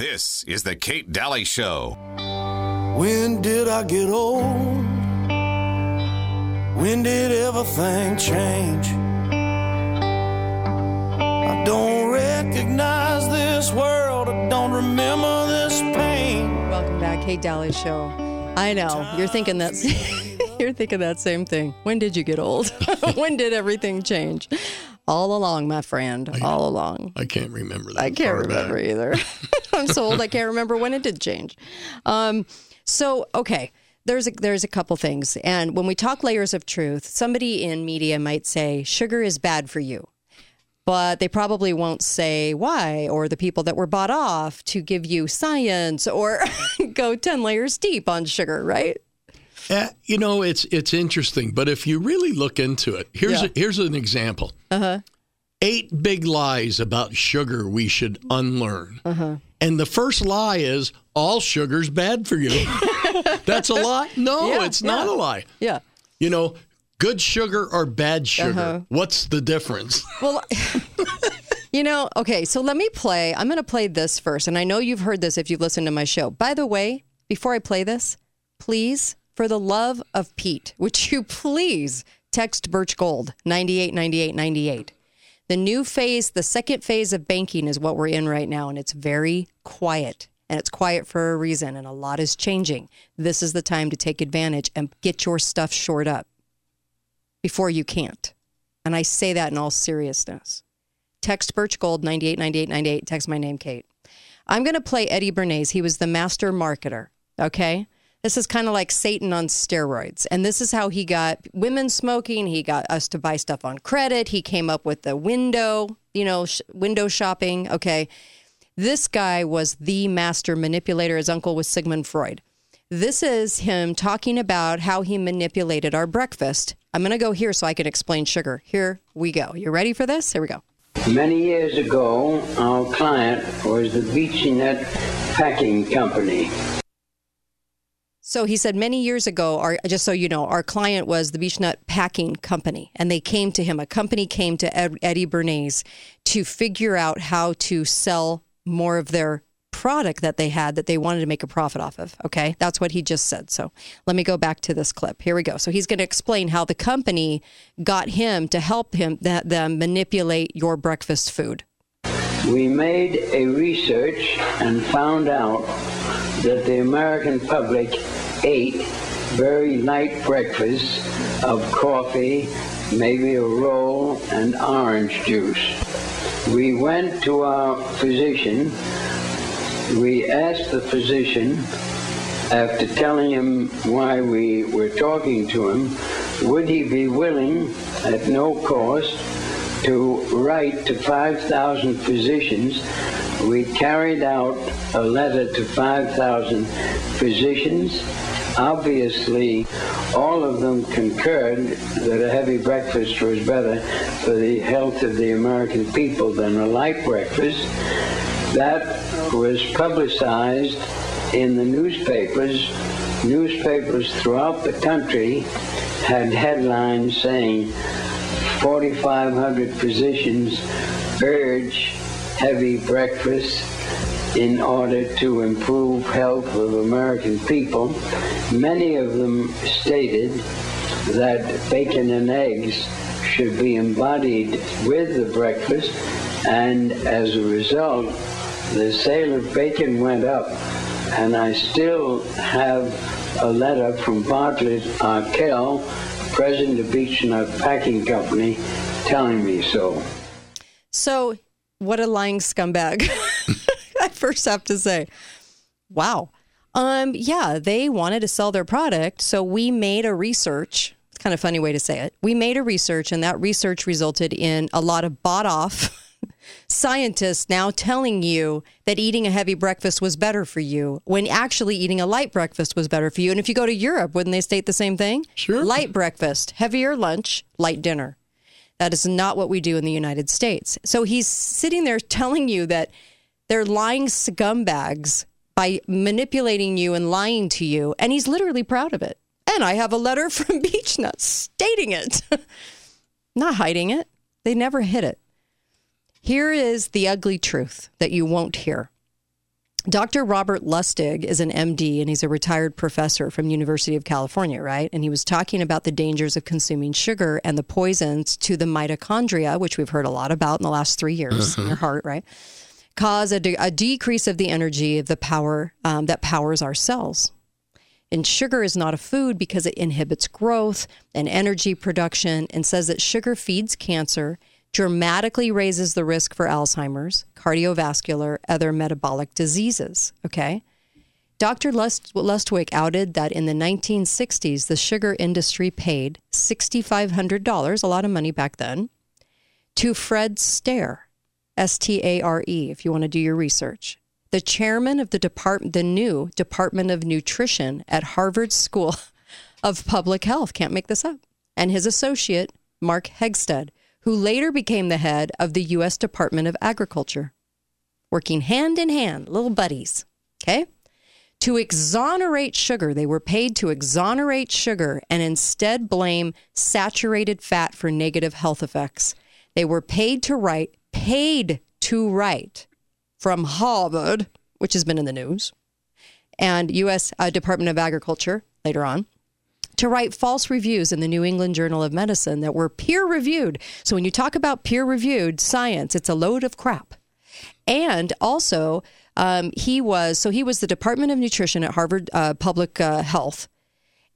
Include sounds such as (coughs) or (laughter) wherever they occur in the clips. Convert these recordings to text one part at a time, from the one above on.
This is the Kate Dalley Show. When did I get old? When did everything change? I don't recognize this world. I don't remember this pain. Welcome back, Kate Dalley Show. I know you're thinking that's (laughs) you're thinking that same thing. When did you get old? (laughs) when did everything change? All along, my friend. all along. I can't remember that. I can't far back. remember either. (laughs) (laughs) I'm so old I can't remember when it did change. Um, so okay, there's a, there's a couple things, and when we talk layers of truth, somebody in media might say sugar is bad for you, but they probably won't say why, or the people that were bought off to give you science or (laughs) go ten layers deep on sugar, right? Yeah, you know, it's it's interesting, but if you really look into it, here's Yeah. a, here's an example. Uh-huh. Eight big lies about sugar we should unlearn. Uh-huh. And the first lie is all sugar's bad for you. (laughs) That's a lie? No, Yeah, it's not yeah. a lie. Yeah. You know, good sugar or bad sugar. Uh-huh. What's the difference? Well, (laughs) you know, okay, so let me play. I'm going to play this first. And I know you've heard this if you've listened to my show. By the way, before I play this, please, for the love of Pete, would you (laughs) please text Birch Gold 989898. The new phase, the second phase of banking is what we're in right now, and it's very quiet. And it's quiet for a reason, and a lot is changing. This is the time to take advantage and get your stuff shored up before you can't. And I say that in all seriousness. Text Birch Gold 989898. Text my name, Kate. I'm going to play Eddie Bernays. He was the master marketer. Okay. This is kind of like Satan on steroids. And this is how he got women smoking. He got us to buy stuff on credit. He came up with the window, you know, sh- window shopping. Okay. This guy was the master manipulator. His uncle was Sigmund Freud. This is him talking about how he manipulated our breakfast. I'm going to go here so I can explain sugar. Here we go. You ready for this? Here we go. Many years ago, our client was the Beechnut Packing Company. So he said many years ago, our, just so you know, our client was the Beechnut Packing Company, and they came to him. A company came to Ed, Eddie Bernays to figure out how to sell more of their product that they had that they wanted to make a profit off of. Okay, that's what he just said. So let me go back to this clip. Here we go. So he's going to explain how the company got him to help him that them manipulate your breakfast food. We made a research and found out that the American public ate very light breakfasts of coffee, maybe a roll, and orange juice. We went to our physician. We asked the physician, after telling him why we were talking to him, would he be willing, at no cost, to write to 5,000 physicians. We carried out a letter to 5,000 physicians. Obviously, all of them concurred that a heavy breakfast was better for the health of the American people than a light breakfast. That was publicized in the newspapers. Newspapers throughout the country had headlines saying 4,500 physicians urge heavy breakfast in order to improve health of American people. Many of them stated that bacon and eggs should be embodied with the breakfast, and as a result, the sale of bacon went up. And I still have a letter from Bartlett Arkell, president of Beechnut Packing Company, telling me so. So, what a lying scumbag. (laughs) I first have to say, wow. Um, yeah, they wanted to sell their product, so we made a research. It's kind of a funny way to say it. We made a research, and that research resulted in a lot of bought off (laughs) scientists now telling you that eating a heavy breakfast was better for you when actually eating a light breakfast was better for you. And if you go to Europe, wouldn't they state the same thing? Sure. Light breakfast, heavier lunch, light dinner. That is not what we do in the United States. So he's sitting there telling you that they're lying scumbags by manipulating you and lying to you. And he's literally proud of it. And I have a letter (laughs) from Beechnut stating it, (laughs) not hiding it. They never hid it. Here is the ugly truth that you won't hear. Dr. Robert Lustig is an MD and he's a retired professor from University of California, right? And he was talking about the dangers of consuming sugar and the poisons to the mitochondria, which we've heard a lot about in the last three years in your heart, right? Cause a, de- a decrease of the energy of the power um, that powers our cells. And sugar is not a food because it inhibits growth and energy production and says that sugar feeds cancer, dramatically raises the risk for Alzheimer's, cardiovascular, other metabolic diseases. Okay. Dr. Lust- Lustwig outed that in the 1960s, the sugar industry paid $6,500, a lot of money back then, to Fred Stare, S T A R E, if you want to do your research the chairman of the department, the new Department of Nutrition at Harvard School (laughs) of Public Health. Can't make this up. And his associate, Mark Hegsted, who later became the head of the U.S. Department of Agriculture, working hand in hand, little buddies. Okay. To exonerate sugar, they were paid to exonerate sugar and instead blame saturated fat for negative health effects. They were paid to write, paid to write from Harvard, which has been in the news, and U.S. Uh, Department of Agriculture later on, to write false reviews in the New England Journal of Medicine that were peer reviewed. So when you talk about peer reviewed science, it's a load of crap. And also, um, he was so he was the Department of Nutrition at Harvard uh, Public uh, Health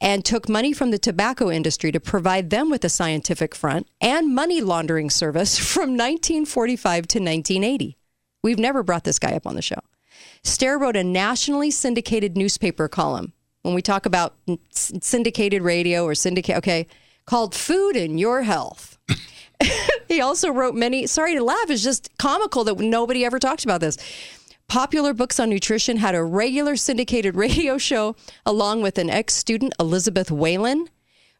and took money from the tobacco industry to provide them with a scientific front and money laundering service (laughs) from 1945 to 1980. We've never brought this guy up on the show. Stare wrote a nationally syndicated newspaper column. When we talk about syndicated radio or syndicate, okay, called Food and Your Health. (coughs) he also wrote many, sorry to laugh, it's just comical that nobody ever talked about this. Popular Books on Nutrition had a regular syndicated (laughs) radio show along with an ex student, Elizabeth Whelan,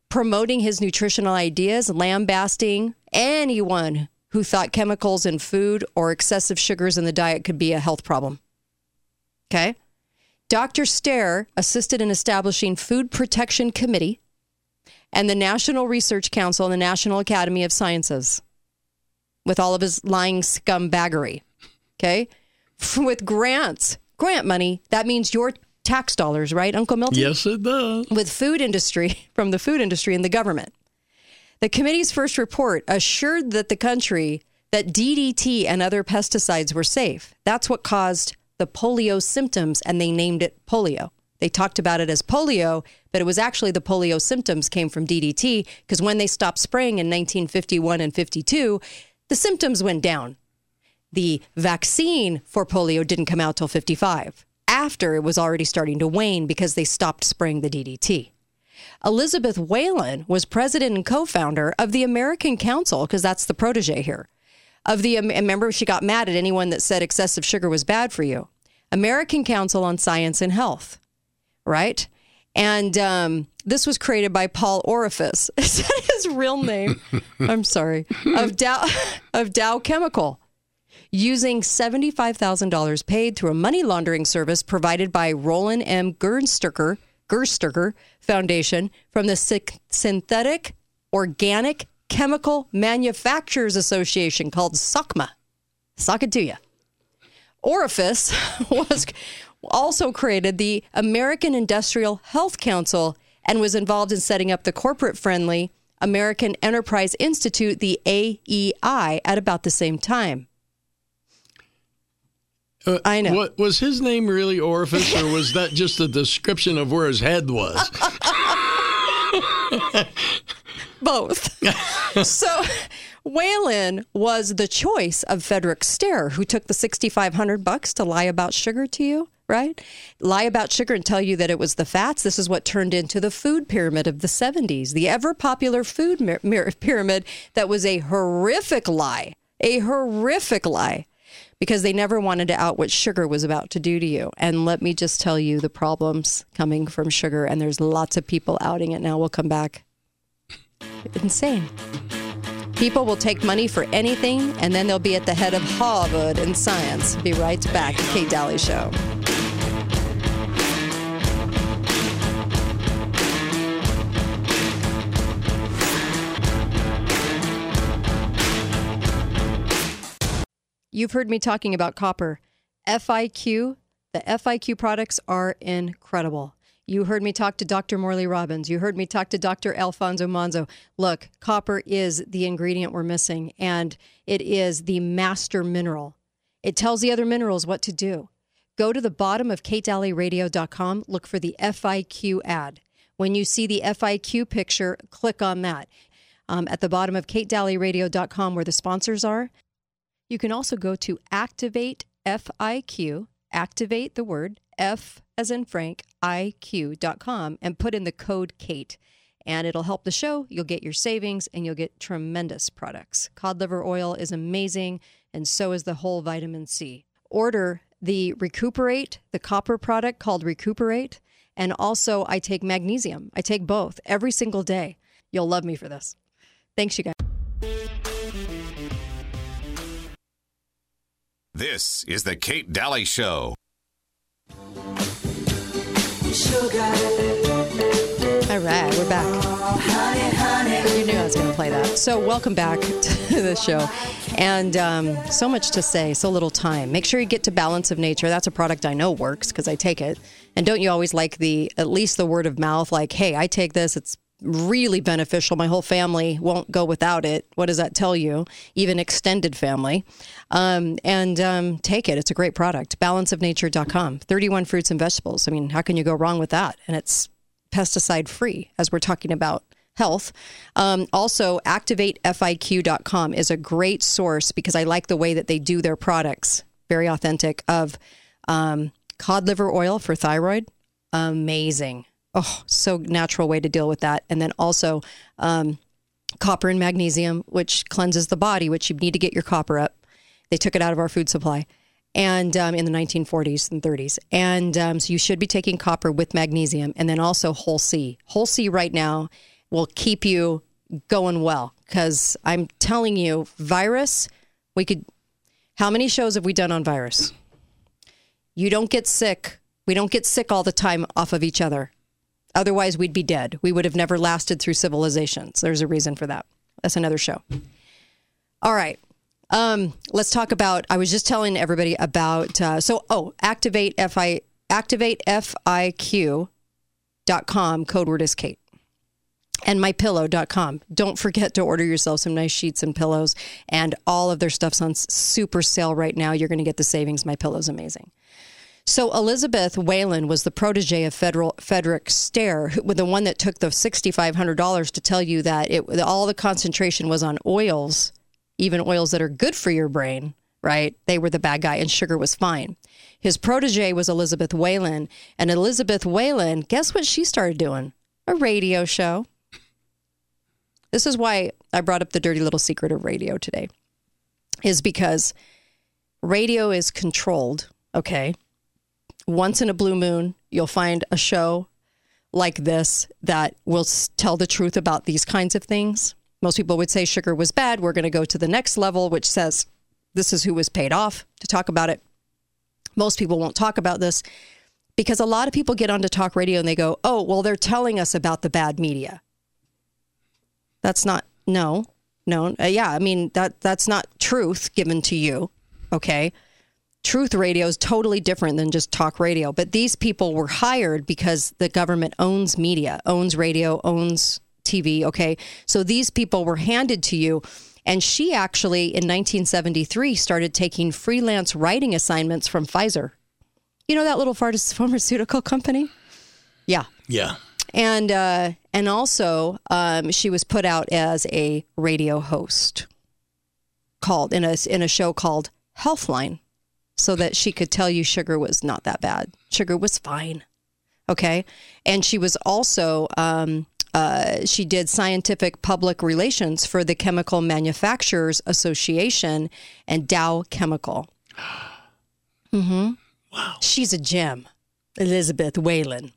promoting his nutritional ideas, lambasting anyone who thought chemicals in food or excessive sugars in the diet could be a health problem. Okay. Dr. Stare assisted in establishing Food Protection Committee and the National Research Council and the National Academy of Sciences with all of his lying scumbaggery. Okay. (laughs) With grants, grant money, that means your tax dollars, right, Uncle Milton? Yes, it does. With food industry, (laughs) from the food industry and the government. The committee's first report assured that the country that DDT and other pesticides were safe. That's what caused the polio symptoms, and they named it polio. They talked about it as polio, but it was actually the polio symptoms came from DDT because when they stopped spraying in 1951 and 52, the symptoms went down. The vaccine for polio didn't come out till 55. After it was already starting to wane because they stopped spraying the DDT. Elizabeth Whelan was president and co founder of the American Council, because that's the protege here. Of the, remember, she got mad at anyone that said excessive sugar was bad for you. American Council on Science and Health, right? And um, this was created by Paul Oreffice. (laughs) Is that his real name? (laughs) I'm sorry. Of Dow, (laughs) of Dow Chemical, using $75,000 paid through a money laundering service provided by Roland M. Gerstenker, Gerstenker Foundation from the Synthetic Organic Chemical Manufacturers Association called SOCMA. Sock it to you. Orifice (laughs) was also created the American Industrial Health Council and was involved in setting up the corporate friendly American Enterprise Institute, the AEI, at about the same time. Uh, I know. What, was his name really Orifice, or was that just a description of where his head was? (laughs) (laughs) Both. (laughs) so Whelan was the choice of Frederick Stare, who took the 6500 bucks to lie about sugar to you, right? Lie about sugar and tell you that it was the fats. This is what turned into the food pyramid of the 70s, the ever popular food pyramid that was a horrific lie, a horrific lie because they never wanted to out what sugar was about to do to you. And let me just tell you the problems coming from sugar, and there's lots of people outing it now. We'll come back. Insane. People will take money for anything, and then they'll be at the head of Harvard in science. Be right back. Kate Dalley Show. You've heard me talking about copper. FIQ The FIQ products are incredible. You heard me talk to Dr. Morley Robbins. You heard me talk to Dr. Alfonso Manzo. Look, copper is the ingredient we're missing, and it is the master mineral. It tells the other minerals what to do. Go to the bottom of katedalleyradio.com, look for the FIQ ad. When you see the FIQ picture, click on that. Um, at the bottom of katedalleyradio.com, where the sponsors are, you can also go to Activate FIQ, activate the word F as in Frank, IQ.com, and put in the code KATE. And it'll help the show. You'll get your savings and you'll get tremendous products. Cod liver oil is amazing, and so is the whole vitamin C. Order the Recuperate, the copper product called Recuperate. And also, I take magnesium. I take both every single day. You'll love me for this. Thanks, you guys. This is the Kate Dalley Show. All right, we're back. You knew I was going to play that. So, welcome back (laughs) to the show. And um, so much to say, so little time. Make sure you get to Balance of Nature. That's a product I know works because I take it. And don't you always like the, at least the word of mouth, like, hey, I take this, it's really beneficial. My whole family won't go without it. What does that tell you? Even extended family. Um, and um, take it. It's a great product. Balanceofnature.com. 31 fruits and vegetables. I mean, how can you go wrong with that? And it's pesticide free, as we're talking about health. Um, also, activatefiq.com is a great source because I like the way that they do their products, very authentic, of um, cod liver oil for thyroid. Amazing. Oh, so natural way to deal with that. And then also um, copper and magnesium, which cleanses the body, which you need to get your copper up. They took it out of our food supply and um, in the 1940s and 30s. And um, so you should be taking copper with magnesium and then also whole C. Whole C right now will keep you going well because I'm telling you, virus, we could. How many shows have we done on virus? You don't get sick. We don't get sick all the time off of each other. Otherwise, we'd be dead. We would have never lasted through civilizations. There's a reason for that. That's another show. All right. Um, let's talk about. I was just telling everybody about. Uh, so, oh, activate fi activate fiq dot com. Code word is Kate. And mypillow.com. Don't forget to order yourself some nice sheets and pillows. And all of their stuff's on super sale right now. You're going to get the savings. My pillow's amazing. So Elizabeth Whelan was the protege of Federal, Frederick Stare, who, the one that took the $6,500 to tell you that it, all the concentration was on oils even oils that are good for your brain, right? They were the bad guy, and sugar was fine. His protege was Elizabeth Whelan. And Elizabeth Whelan, guess what she started doing? A radio show. This is why I brought up the dirty little secret of radio today, is because radio is controlled, okay? Once in a blue moon, you'll find a show like this that will tell the truth about these kinds of things. Most people would say sugar was bad. We're going to go to the next level, which says this is who was paid off to talk about it. Most people won't talk about this because a lot of people get onto talk radio and they go, oh, well, they're telling us about the bad media. That's not, no, no. Uh, yeah, I mean, that that's not truth given to you. Okay. Truth radio is totally different than just talk radio. But these people were hired because the government owns media, owns radio, owns TV. Okay. So these people were handed to you. And she actually, in 1973, started taking freelance writing assignments from Pfizer. You know that little pharmaceutical company? Yeah. Yeah. And uh, and also, um, she was put out as a radio host, called in a in a show called Healthline, so that she could tell you sugar was not that bad. Sugar was fine. Okay, and she was also um, uh, she did scientific public relations for the Chemical Manufacturers Association and Dow Chemical. (gasps) Mm-hmm. Wow. She's a gem, Elizabeth Whelan.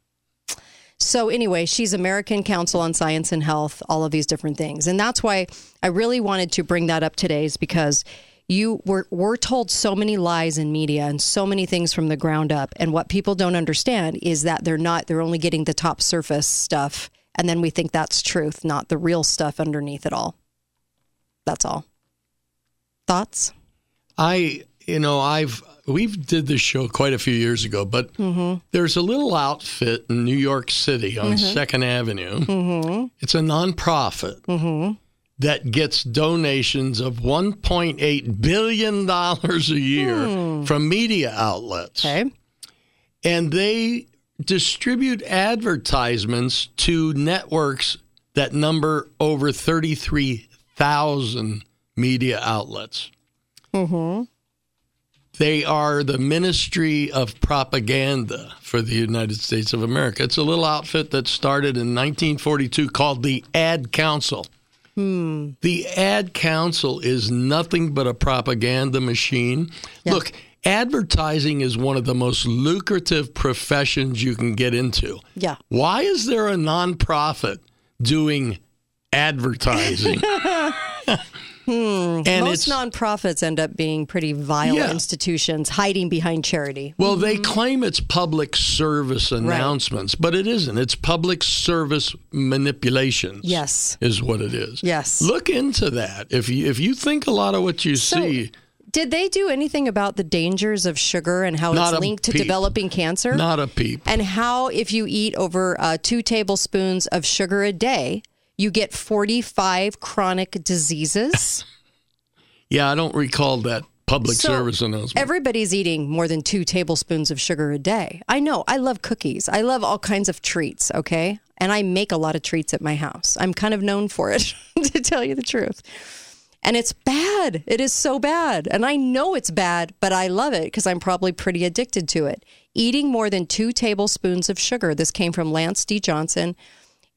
So, anyway, she's American Council on Science and Health, all of these different things. And that's why I really wanted to bring that up today, is because you were we're told so many lies in media and so many things from the ground up. And what people don't understand is that they're not, they're only getting the top surface stuff and then we think that's truth, not the real stuff underneath it all. That's all. Thoughts? I, you know, I've we've did this show quite a few years ago, but mm-hmm. there's a little outfit in New York City on mm-hmm. 2nd Avenue. Mm-hmm. It's a nonprofit that gets donations of 1.8 billion dollars a year hmm. from media outlets. Okay. And they distribute advertisements to networks that number over 33,000 media outlets. Mm-hmm. They are the Ministry of Propaganda for the United States of America. It's a little outfit that started in 1942 called the Ad Council. Hmm. The Ad Council is nothing but a propaganda machine. Look, advertising is one of the most lucrative professions you can get into. Yeah. Why is there a nonprofit doing advertising? (laughs) and Most nonprofits end up being pretty vile Yeah. institutions hiding behind charity. well, they claim it's public service announcements, but it isn't. It's public service manipulation. Yes. is what it is. Yes. look into that. If you if you think a lot of what you So, see, Did they do anything about the dangers of sugar and how Not it's linked to developing cancer? not a peep. and how if you eat over uh, two tablespoons of sugar a day, you get 45 chronic diseases. Yeah, I don't recall that public So, service announcement. Everybody's eating more than two tablespoons of sugar a day. I know. I love cookies. I love all kinds of treats, okay? And I make a lot of treats at my house. I'm kind of known for it, (laughs) to tell you the truth. And it's bad. It is so bad. And I know it's bad, but I love it because I'm probably pretty addicted to it. Eating more than two tablespoons of sugar, this came from Lance D. Johnson,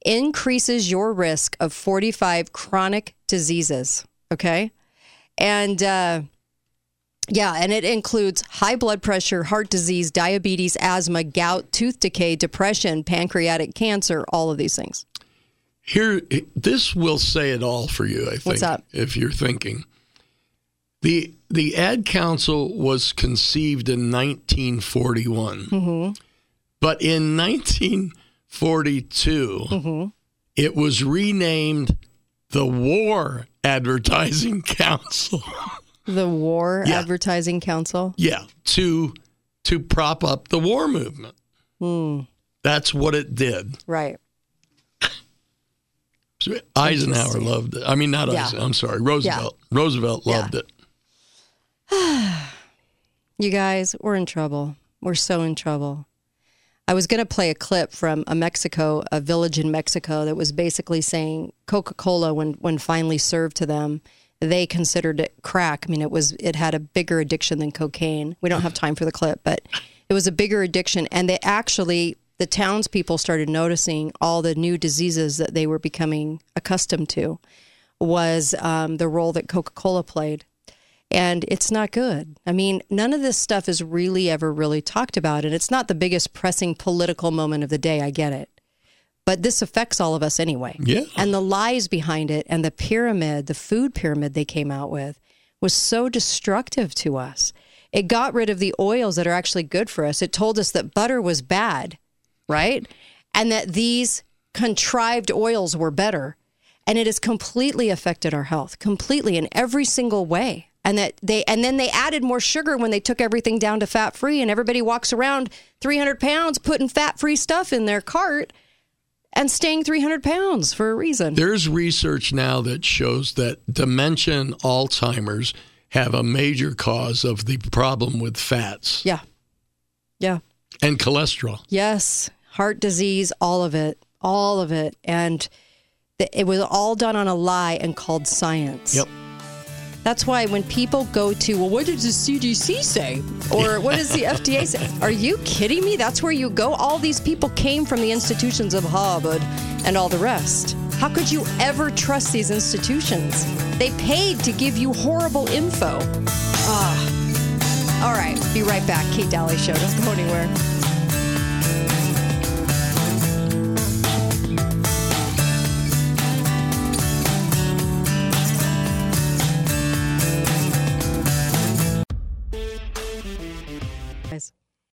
increases your risk of 45 chronic diseases, okay? And, uh, yeah, and it includes high blood pressure, heart disease, diabetes, asthma, gout, tooth decay, depression, pancreatic cancer, all of these things. Here, this will say it all for you. I think. What's up? If you're thinking, the the Ad Council was conceived in 1941, Mm-hmm. but in 1942, Mm-hmm. it was renamed the War Advertising Council. The War (laughs) Yeah. Advertising Council. yeah, to to prop up the war movement. Hmm. That's what it did. Right. (laughs) Eisenhower loved it. I mean, not Yeah. Eisenhower. I'm sorry, Roosevelt. Roosevelt Yeah. loved it. (sighs) You guys, we're in trouble. We're so in trouble. I was going to play a clip from a Mexico, a village in Mexico that was basically saying Coca-Cola when when finally served to them, they considered it crack. I mean, it was it had a bigger addiction than cocaine. We don't have time for the clip, but it was a bigger addiction and they actually the townspeople started noticing all the new diseases that they were becoming accustomed to was um, the role that Coca-Cola played and it's not good. I mean, none of this stuff is really ever really talked about, and it's not the biggest pressing political moment of the day. I get it, but this affects all of us anyway. Yeah. And the lies behind it, and the pyramid, the food pyramid they came out with, was so destructive to us. It got rid of the oils that are actually good for us. It told us that butter was bad, right? And that these contrived oils were better. And it has completely affected our health, completely in every single way. And that they and then they added more sugar when they took everything down to fat free, and everybody walks around 300 pounds putting fat free stuff in their cart and staying 300 pounds for a reason. There's research now that shows that dementia and Alzheimer's have a major cause of the problem with fats yeah. Yeah. and cholesterol. Yes, heart disease, all of it, all of it, and it was all done on a lie and called science. Yep. That's why when people go to, well, what does the CDC say? Or what does the (laughs) FDA say? Are you kidding me? That's where you go. All these people came from the institutions of Harvard and all the rest. How could you ever trust these institutions? They paid to give you horrible info. Ah. All right, be right back. Kate Dalley Show. Don't go anywhere.